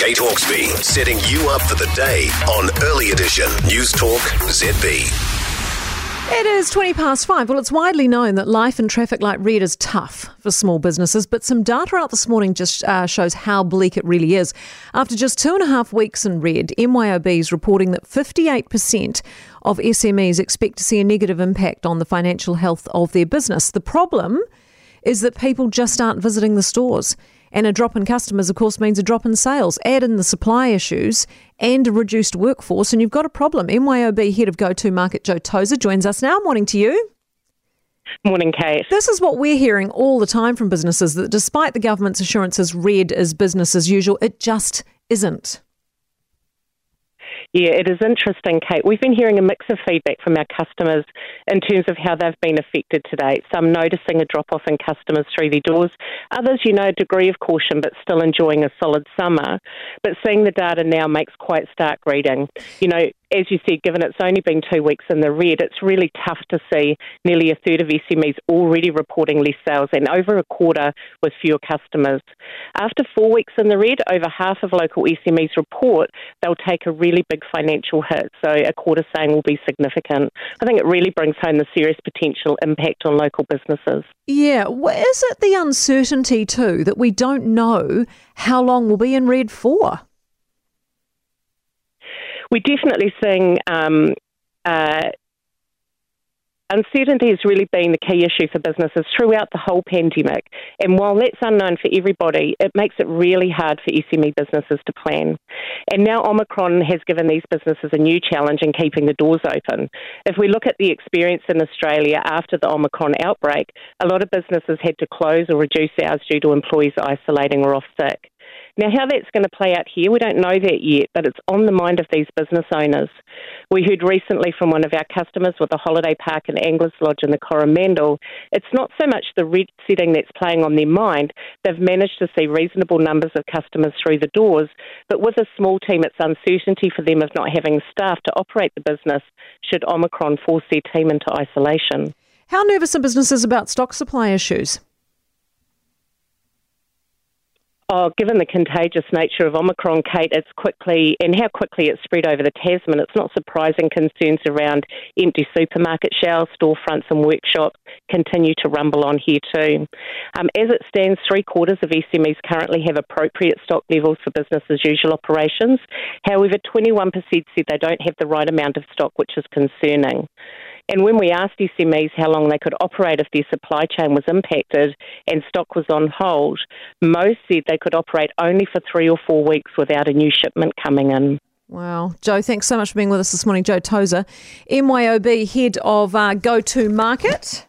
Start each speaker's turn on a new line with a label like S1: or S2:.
S1: Kate Hawkesby, setting you up for the day on Early Edition News Talk ZB.
S2: It is 20 past five. Well, it's widely known that life in traffic light red is tough for small businesses, but some data out this morning just uh, shows how bleak it really is. After just two and a half weeks in red, MYOB is reporting that 58% of SMEs expect to see a negative impact on the financial health of their business. The problem is that people just aren't visiting the stores. And a drop in customers, of course, means a drop in sales. Add in the supply issues and a reduced workforce, and you've got a problem. MYOB head of Go To Market, Joe Tozer, joins us now. Morning to you.
S3: Morning, Kate.
S2: This is what we're hearing all the time from businesses that despite the government's assurances, red is business as usual, it just isn't.
S3: Yeah, it is interesting, Kate. We've been hearing a mix of feedback from our customers in terms of how they've been affected to date. Some noticing a drop off in customers through their doors, others, you know, a degree of caution but still enjoying a solid summer. But seeing the data now makes quite stark reading. You know, as you said, given it's only been two weeks in the red, it's really tough to see nearly a third of SMEs already reporting less sales and over a quarter with fewer customers. After four weeks in the red, over half of local SMEs report they'll take a really big financial hit. So a quarter saying will be significant. I think it really brings home the serious potential impact on local businesses.
S2: Yeah, is it the uncertainty too that we don't know how long we'll be in red for?
S3: We're definitely seeing um, uh, uncertainty has really been the key issue for businesses throughout the whole pandemic. And while that's unknown for everybody, it makes it really hard for SME businesses to plan. And now Omicron has given these businesses a new challenge in keeping the doors open. If we look at the experience in Australia after the Omicron outbreak, a lot of businesses had to close or reduce hours due to employees isolating or off sick. Now, how that's going to play out here, we don't know that yet, but it's on the mind of these business owners. We heard recently from one of our customers with a holiday park and Anglers Lodge in the Coromandel, it's not so much the red setting that's playing on their mind. They've managed to see reasonable numbers of customers through the doors, but with a small team, it's uncertainty for them of not having staff to operate the business should Omicron force their team into isolation.
S2: How nervous are businesses about stock supply issues?
S3: Oh, given the contagious nature of Omicron, Kate, it's quickly and how quickly it spread over the Tasman, it's not surprising concerns around empty supermarket shelves, storefronts, and workshops continue to rumble on here too. Um, as it stands, three quarters of SMEs currently have appropriate stock levels for business as usual operations. However, 21% said they don't have the right amount of stock, which is concerning. And when we asked SMEs how long they could operate if their supply chain was impacted and stock was on hold, most said they could operate only for three or four weeks without a new shipment coming in.
S2: Wow. Joe, thanks so much for being with us this morning. Joe Tozer, MYOB, head of uh, Go To Market.